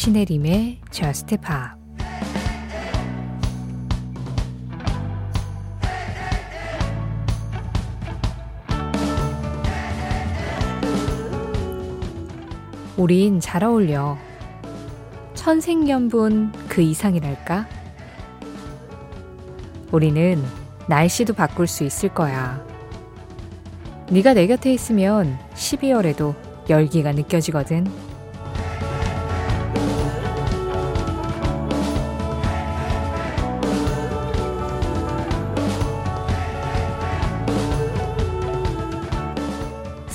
신혜림의 Just Pop 우린 잘 어울려. 천생연분 그 이상이랄까? 우리는 날씨도 바꿀 수 있을 거야. 네가 내 곁에 있으면 12월에도 열기가 느껴지거든.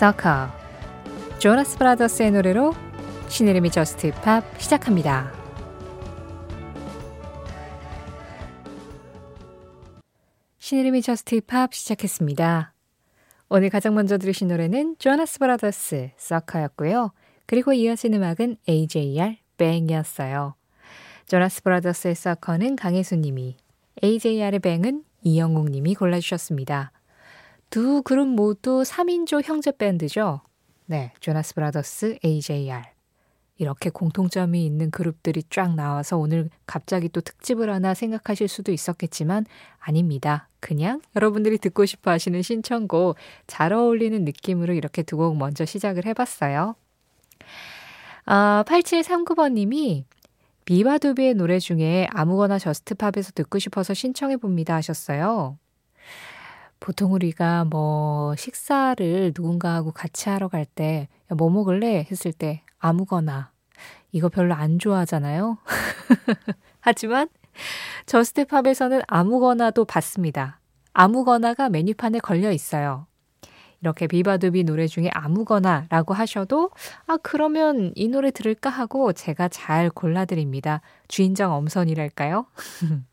Sucker 조나스 브라더스의 노래로 신혜림의 JUST POP 시작합니다. 신혜림의 JUST POP 시작했습니다. 오늘 가장 먼저 들으신 노래는 조나스 브라더스 Sucker였고요. 그리고 이어진 음악은 AJR Bang이었어요. 조나스 브라더스의 Sucker는 강혜수님이, AJR의 Bang은 이영웅님이 골라주셨습니다. 두 그룹 모두 3인조 형제 밴드죠. 네, 조나스 브라더스, AJR. 이렇게 공통점이 있는 그룹들이 쫙 나와서 오늘 갑자기 또 특집을 하나 생각하실 수도 있었겠지만 아닙니다. 그냥 여러분들이 듣고 싶어 하시는 신청곡 잘 어울리는 느낌으로 이렇게 두 곡 먼저 시작을 해봤어요. 아, 8739번님이 비바두비의 노래 중에 아무거나 저스트팝에서 듣고 싶어서 신청해 봅니다 하셨어요. 보통 우리가 뭐 식사를 누군가하고 같이 하러 갈 때 뭐 먹을래 했을 때 아무거나 이거 별로 안 좋아하잖아요. 하지만 저스트팝에서는 아무거나도 받습니다. 아무거나가 메뉴판에 걸려 있어요. 이렇게 비바두비 노래 중에 아무거나라고 하셔도 아 그러면 이 노래 들을까 하고 제가 잘 골라드립니다. 주인장 엄선이랄까요?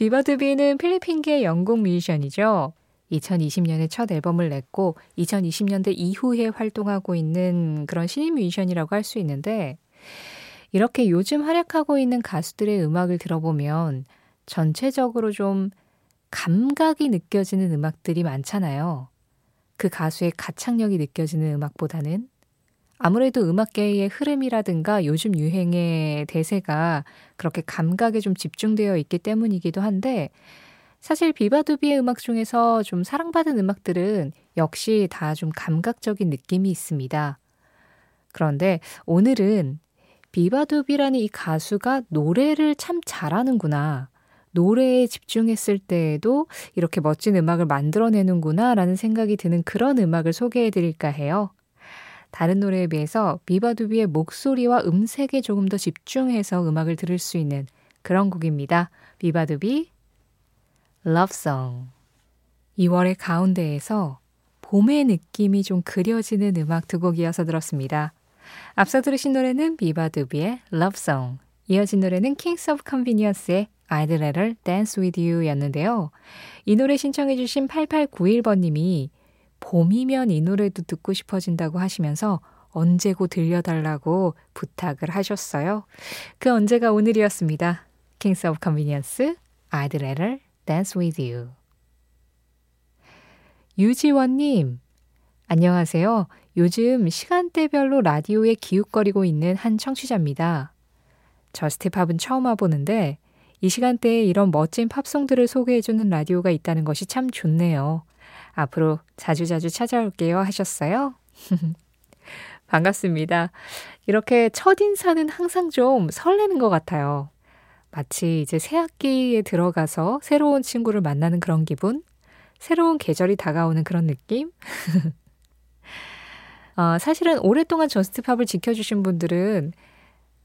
비바두비는 필리핀계 영국 뮤지션이죠. 2020년에 첫 앨범을 냈고 2020년대 이후에 활동하고 있는 그런 신인 뮤지션이라고 할 수 있는데 이렇게 요즘 활약하고 있는 가수들의 음악을 들어보면 전체적으로 좀 감각이 느껴지는 음악들이 많잖아요. 그 가수의 가창력이 느껴지는 음악보다는 아무래도 음악계의 흐름이라든가 요즘 유행의 대세가 그렇게 감각에 좀 집중되어 있기 때문이기도 한데 사실 비바두비의 음악 중에서 좀 사랑받은 음악들은 역시 다 좀 감각적인 느낌이 있습니다. 그런데 오늘은 비바두비라는 이 가수가 노래를 참 잘하는구나. 노래에 집중했을 때에도 이렇게 멋진 음악을 만들어내는구나 라는 생각이 드는 그런 음악을 소개해 드릴까 해요. 다른 노래에 비해서 비바두비의 목소리와 음색에 조금 더 집중해서 음악을 들을 수 있는 그런 곡입니다. 비바두비 Love Song 2월의 가운데에서 봄의 느낌이 좀 그려지는 음악 두 곡이어서 들었습니다. 앞서 들으신 노래는 비바두비의 Love Song, 이어진 노래는 Kings of Convenience의 I'd Rather Dance With You 였는데요. 이 노래 신청해 주신 8891번님이 봄이면 이 노래도 듣고 싶어진다고 하시면서 언제고 들려달라고 부탁을 하셨어요. 그 언제가 오늘이었습니다. Kings of Convenience, I'd rather dance with you. 유지원님, 안녕하세요. 요즘 시간대별로 라디오에 기웃거리고 있는 한 청취자입니다. 저스트팝은 처음 와보는데 이 시간대에 이런 멋진 팝송들을 소개해주는 라디오가 있다는 것이 참 좋네요. 앞으로 자주자주 찾아올게요 하셨어요. 반갑습니다. 이렇게 첫 인사는 항상 좀 설레는 것 같아요. 마치 이제 새 학기에 들어가서 새로운 친구를 만나는 그런 기분? 새로운 계절이 다가오는 그런 느낌? 어, 사실은 오랫동안 저스트팝을 지켜주신 분들은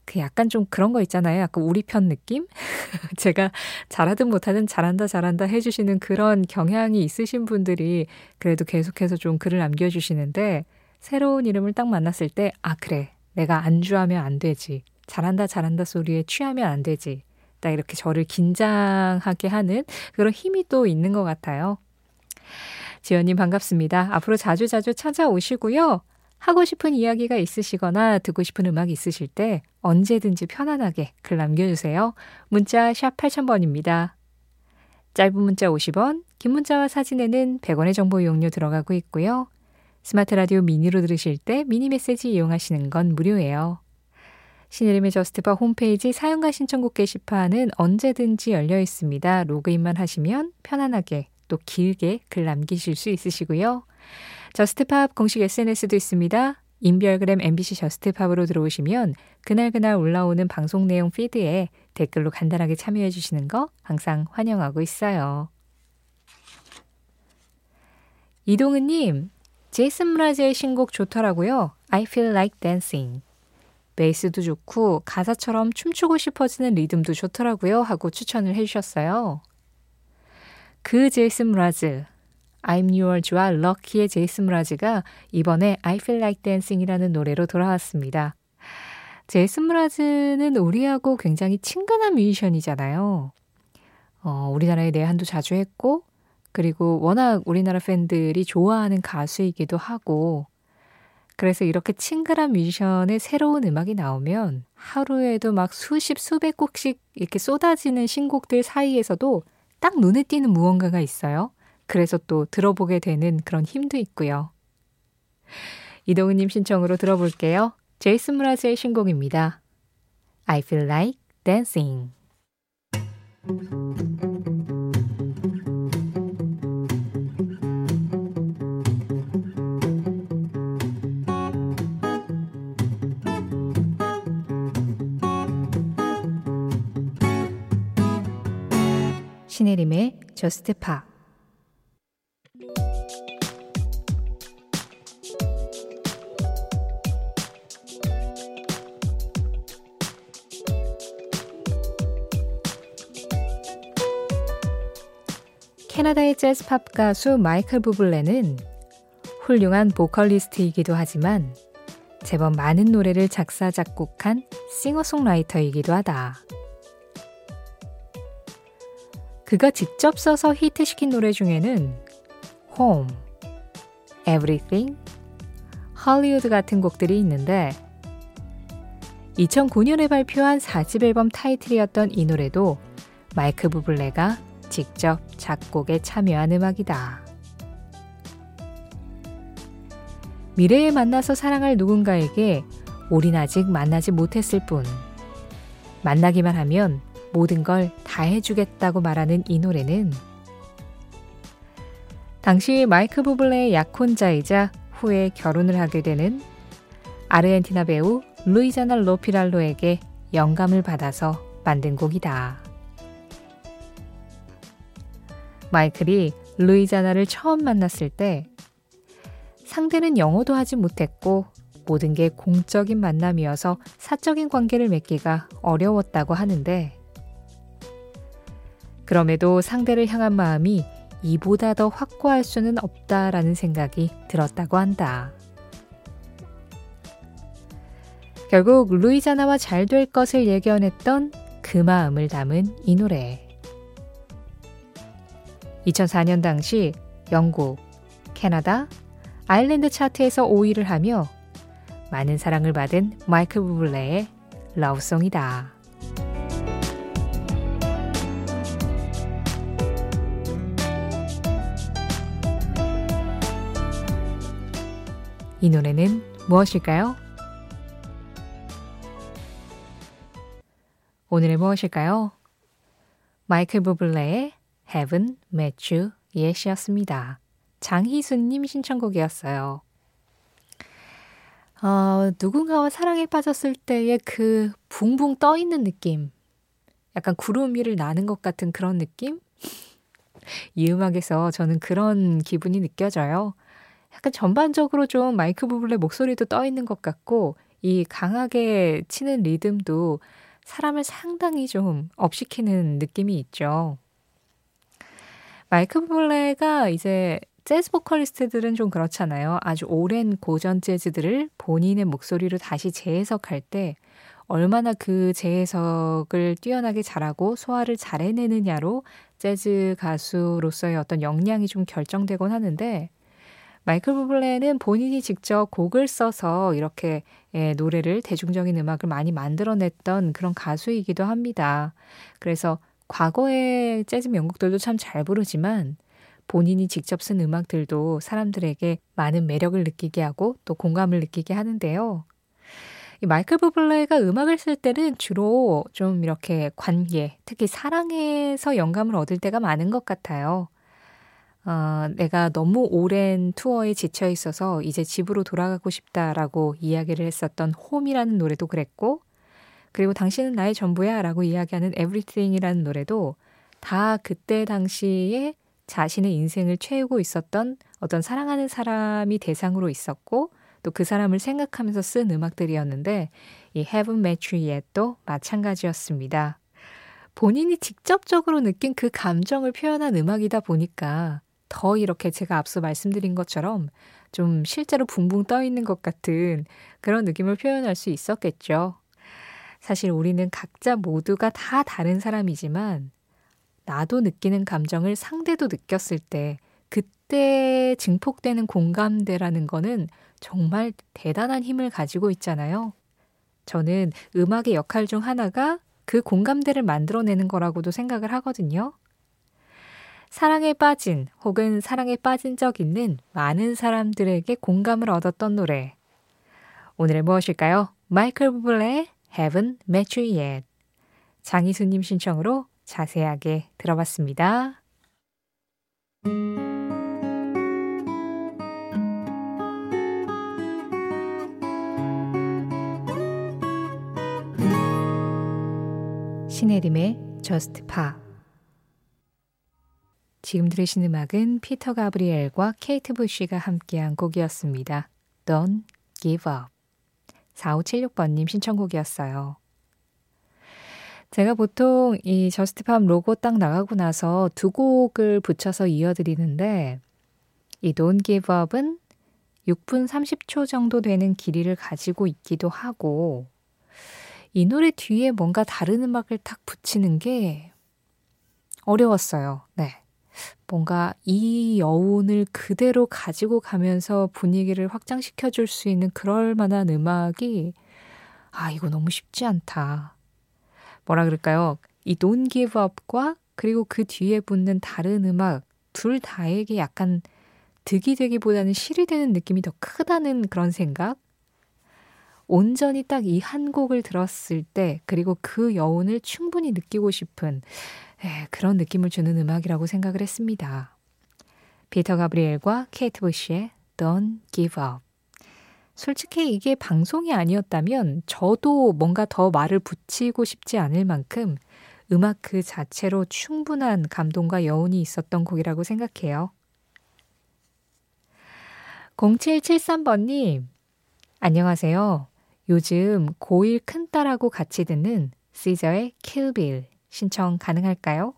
그 약간 좀 그런 거 있잖아요. 약간 우리 편 느낌? 제가 잘하든 못하든 잘한다 잘한다 해주시는 그런 경향이 있으신 분들이 그래도 계속해서 좀 글을 남겨주시는데 새로운 이름을 딱 만났을 때, 아, 그래. 내가 안주하면 안 되지. 잘한다 잘한다 소리에 취하면 안 되지. 딱 이렇게 저를 긴장하게 하는 그런 힘이 또 있는 것 같아요. 지연님 반갑습니다. 앞으로 자주자주 찾아오시고요. 하고 싶은 이야기가 있으시거나 듣고 싶은 음악 있으실 때 언제든지 편안하게 글 남겨주세요. 문자 샵 8000번입니다. 짧은 문자 50원, 긴 문자와 사진에는 100원의 정보 이용료 들어가고 있고요. 스마트 라디오 미니로 들으실 때 미니 메시지 이용하시는 건 무료예요. 신혜림의 JUST POP 홈페이지 사연과 신청곡 게시판은 언제든지 열려 있습니다. 로그인만 하시면 편안하게 또 길게 글 남기실 수 있으시고요. JUST POP 공식 SNS도 있습니다. 인별그램 MBC JUST POP으로 들어오시면 그날그날 올라오는 방송 내용 피드에 댓글로 간단하게 참여해 주시는 거 항상 환영하고 있어요. 이동은님, 제이슨 브라즈의 신곡 좋더라고요. I feel like dancing. 베이스도 좋고 가사처럼 춤추고 싶어지는 리듬도 좋더라고요 하고 추천을 해주셨어요. 그 제이슨 브라즈, I'm Yours와 럭키의 제이슨 브라즈가 이번에 I Feel Like Dancing이라는 노래로 돌아왔습니다. 제이슨 브라즈는 우리하고 굉장히 친근한 뮤지션이잖아요. 어, 우리나라에 내한도 자주 했고, 그리고 워낙 우리나라 팬들이 좋아하는 가수이기도 하고, 그래서 이렇게 친근한 뮤지션의 새로운 음악이 나오면 하루에도 막 수십, 수백 곡씩 이렇게 쏟아지는 신곡들 사이에서도 딱 눈에 띄는 무언가가 있어요. 그래서 또 들어보게 되는 그런 힘도 있고요. 이동우님 신청으로 들어볼게요. 제이슨 무라즈의 신곡입니다. I feel like dancing. 신혜림의 JUST POP 캐나다의 재즈 팝 가수 마이클 부블레는 훌륭한 보컬리스트이기도 하지만 제법 많은 노래를 작사, 작곡한 싱어송라이터이기도 하다. 그가 직접 써서 히트시킨 노래 중에는 Home, Everything, Hollywood 같은 곡들이 있는데 2009년에 발표한 4집 앨범 타이틀이었던 이 노래도 마이크 부블레가 직접 작곡에 참여한 음악이다. 미래에 만나서 사랑할 누군가에게 우린 아직 만나지 못했을 뿐. 만나기만 하면 모든 걸 다 해주겠다고 말하는 이 노래는 당시 마이크 부블레의 약혼자이자 후에 결혼을 하게 되는 아르헨티나 배우 루이자나 로피랄로에게 영감을 받아서 만든 곡이다. 마이클이 루이자나를 처음 만났을 때 상대는 영어도 하지 못했고 모든 게 공적인 만남이어서 사적인 관계를 맺기가 어려웠다고 하는데 그럼에도 상대를 향한 마음이 이보다 더 확고할 수는 없다라는 생각이 들었다고 한다. 결국 루이자나와 잘 될 것을 예견했던 그 마음을 담은 이 노래. 2004년 당시 영국, 캐나다, 아일랜드 차트에서 5위를 하며 많은 사랑을 받은 마이클 부블레의 러브송이다. 이 노래는 무엇일까요? 오늘의 무엇일까요? 마이클 부블레의 Haven't Met You Yet이었습니다. 장희순님 신청곡이었어요. 어, 누군가와 사랑에 빠졌을 때의 그 붕붕 떠 있는 느낌. 약간 구름 위를 나는 것 같은 그런 느낌? 이 음악에서 저는 그런 기분이 느껴져요. 약간 전반적으로 좀 마이크 부블레 목소리도 떠 있는 것 같고, 이 강하게 치는 리듬도 사람을 상당히 좀 업시키는 느낌이 있죠. 마이크 부블레가 이제 재즈 보컬리스트들은 좀 그렇잖아요. 아주 오랜 고전 재즈들을 본인의 목소리로 다시 재해석할 때 얼마나 그 재해석을 뛰어나게 잘하고 소화를 잘 해내느냐로 재즈 가수로서의 어떤 역량이 좀 결정되곤 하는데 마이클 부블레는 본인이 직접 곡을 써서 이렇게 예, 노래를 대중적인 음악을 많이 만들어냈던 그런 가수이기도 합니다. 그래서 과거의 재즈 명곡들도 참 잘 부르지만 본인이 직접 쓴 음악들도 사람들에게 많은 매력을 느끼게 하고 또 공감을 느끼게 하는데요. 이 마이클 부블레가 음악을 쓸 때는 주로 좀 이렇게 관계, 특히 사랑에서 영감을 얻을 때가 많은 것 같아요. 어, 내가 너무 오랜 투어에 지쳐 있어서 이제 집으로 돌아가고 싶다라고 이야기를 했었던 홈이라는 노래도 그랬고, 그리고 당신은 나의 전부야 라고 이야기하는 Everything이라는 노래도 다 그때 당시에 자신의 인생을 채우고 있었던 어떤 사랑하는 사람이 대상으로 있었고, 또 그 사람을 생각하면서 쓴 음악들이었는데, 이 Haven't Met You Yet도 마찬가지였습니다. 본인이 직접적으로 느낀 그 감정을 표현한 음악이다 보니까 더 이렇게 제가 앞서 말씀드린 것처럼 좀 실제로 붕붕 떠 있는 것 같은 그런 느낌을 표현할 수 있었겠죠. 사실 우리는 각자 모두가 다 다른 사람이지만 나도 느끼는 감정을 상대도 느꼈을 때 그때 증폭되는 공감대라는 거는 정말 대단한 힘을 가지고 있잖아요. 저는 음악의 역할 중 하나가 그 공감대를 만들어내는 거라고도 생각을 하거든요. 사랑에 빠진 혹은 사랑에 빠진 적 있는 많은 사람들에게 공감을 얻었던 노래. 오늘의 무엇일까요? 마이클 부블레의 Haven't Met You Yet. 장희수님 신청으로 자세하게 들어봤습니다. 신혜림의 Just Pa 지금 들으신 음악은 피터 가브리엘과 케이트 부시가 함께한 곡이었습니다. Don't Give Up. 4576번님 신청곡이었어요. 제가 보통 이 저스트팜 로고 딱 나가고 나서 두 곡을 붙여서 이어드리는데 이 Don't Give Up은 6분 30초 정도 되는 길이를 가지고 있기도 하고 이 노래 뒤에 뭔가 다른 음악을 탁 붙이는 게 어려웠어요. 네. 뭔가 이 여운을 그대로 가지고 가면서 분위기를 확장시켜 줄 수 있는 그럴 만한 음악이 아, 이거 너무 쉽지 않다. 뭐라 그럴까요? 이 Don't Give Up과 그리고 그 뒤에 붙는 다른 음악 둘 다에게 약간 득이 되기보다는 실이 되는 느낌이 더 크다는 그런 생각? 온전히 딱 이 한 곡을 들었을 때, 그리고 그 여운을 충분히 느끼고 싶은 예, 그런 느낌을 주는 음악이라고 생각을 했습니다. 피터 가브리엘과 케이트 부시의 Don't Give Up. 솔직히 이게 방송이 아니었다면 저도 뭔가 더 말을 붙이고 싶지 않을 만큼 음악 그 자체로 충분한 감동과 여운이 있었던 곡이라고 생각해요. 0773번님, 안녕하세요. 요즘 고1 큰딸하고 같이 듣는 시저의 킬빌 신청 가능할까요?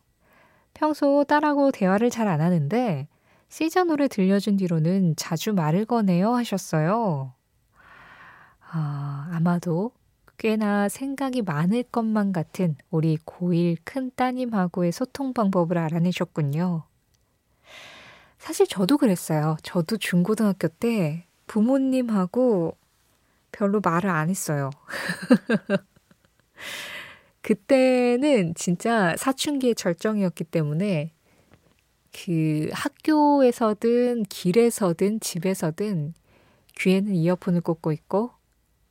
평소 딸하고 대화를 잘 안 하는데 시저 노래 들려준 뒤로는 자주 말을 거네요 하셨어요. 아, 아마도 꽤나 생각이 많을 것만 같은 우리 고1 큰 따님하고의 소통 방법을 알아내셨군요. 사실 저도 그랬어요. 저도 중고등학교 때 부모님하고 별로 말을 안 했어요. 그때는 진짜 사춘기의 절정이었기 때문에 그 학교에서든 길에서든 집에서든 귀에는 이어폰을 꽂고 있고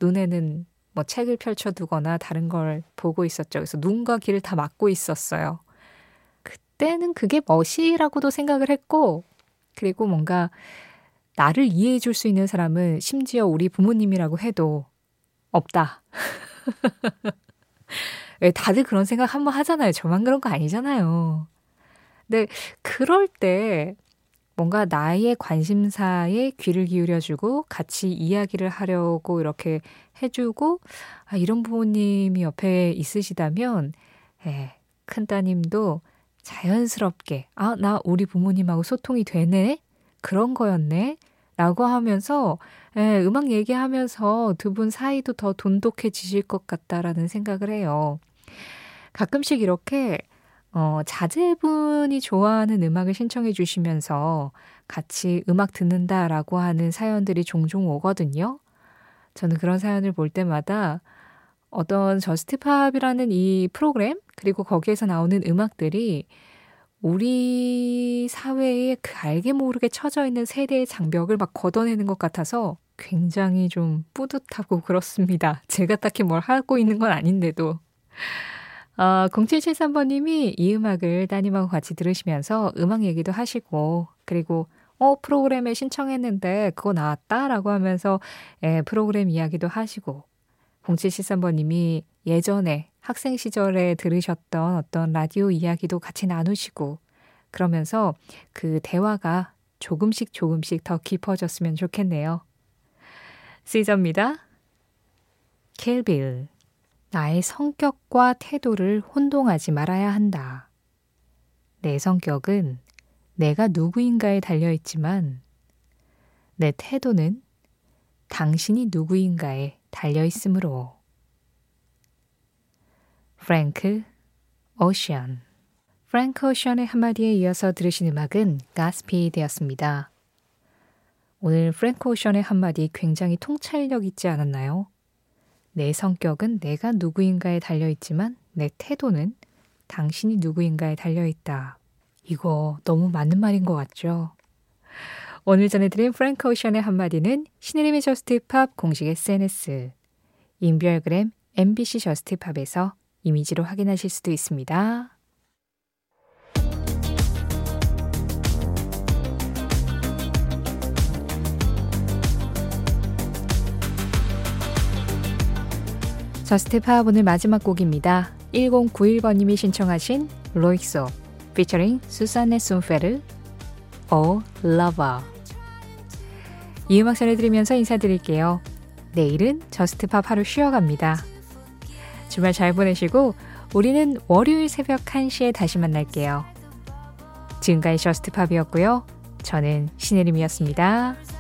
눈에는 뭐 책을 펼쳐두거나 다른 걸 보고 있었죠. 그래서 눈과 귀를 다 막고 있었어요. 그때는 그게 멋이라고도 생각을 했고, 그리고 뭔가 나를 이해해 줄 수 있는 사람은 심지어 우리 부모님이라고 해도 없다. 왜 다들 그런 생각 한번 하잖아요. 저만 그런 거 아니잖아요. 근데 그럴 때 뭔가 나의 관심사에 귀를 기울여주고 같이 이야기를 하려고 이렇게 해주고 아, 이런 부모님이 옆에 있으시다면 예, 큰 따님도 자연스럽게 아, 나 우리 부모님하고 소통이 되네? 그런 거였네? 라고 하면서 예, 음악 얘기하면서 두 분 사이도 더 돈독해지실 것 같다라는 생각을 해요. 가끔씩 이렇게 어, 자제분이 좋아하는 음악을 신청해 주시면서 같이 음악 듣는다라고 하는 사연들이 종종 오거든요. 저는 그런 사연을 볼 때마다 어떤 JUST POP이라는 이 프로그램, 그리고 거기에서 나오는 음악들이 우리 사회에 그 알게 모르게 처져 있는 세대의 장벽을 막 걷어내는 것 같아서 굉장히 좀 뿌듯하고 그렇습니다. 제가 딱히 뭘 하고 있는 건 아닌데도. 어, 0773번님이 이 음악을 따님하고 같이 들으시면서 음악 얘기도 하시고, 그리고, 어, 프로그램에 신청했는데 그거 나왔다 라고 하면서, 예, 프로그램 이야기도 하시고, 0773번님이 예전에 학생 시절에 들으셨던 어떤 라디오 이야기도 같이 나누시고, 그러면서 그 대화가 조금씩 조금씩 더 깊어졌으면 좋겠네요. 시저입니다. 켈빌. 나의 성격과 태도를 혼동하지 말아야 한다. 내 성격은 내가 누구인가에 달려 있지만 내 태도는 당신이 누구인가에 달려 있으므로. 프랭크 오션 프랭크 오션의 한마디에 이어서 들으신 음악은 Godspeed였습니다. 오늘 프랭크 오션의 한마디 굉장히 통찰력 있지 않았나요? 내 성격은 내가 누구인가에 달려있지만 내 태도는 당신이 누구인가에 달려있다. 이거 너무 맞는 말인 것 같죠? 오늘 전해드린 프랭크 오션의 한마디는 신혜림의 JUST POP 공식 SNS, 인별그램 MBC JUST POP에서 이미지로 확인하실 수도 있습니다. JUST POP 오늘 마지막 곡입니다. 1091번님이 신청하신 로익솝 피처링 수산네 순드페르 Oh Lover 이 음악 전해드리면서 인사드릴게요. 내일은 JUST POP 하루 쉬어갑니다. 주말 잘 보내시고 우리는 월요일 새벽 1시에 다시 만날게요. 지금까지 JUST POP이었고요. 저는 신혜림이었습니다.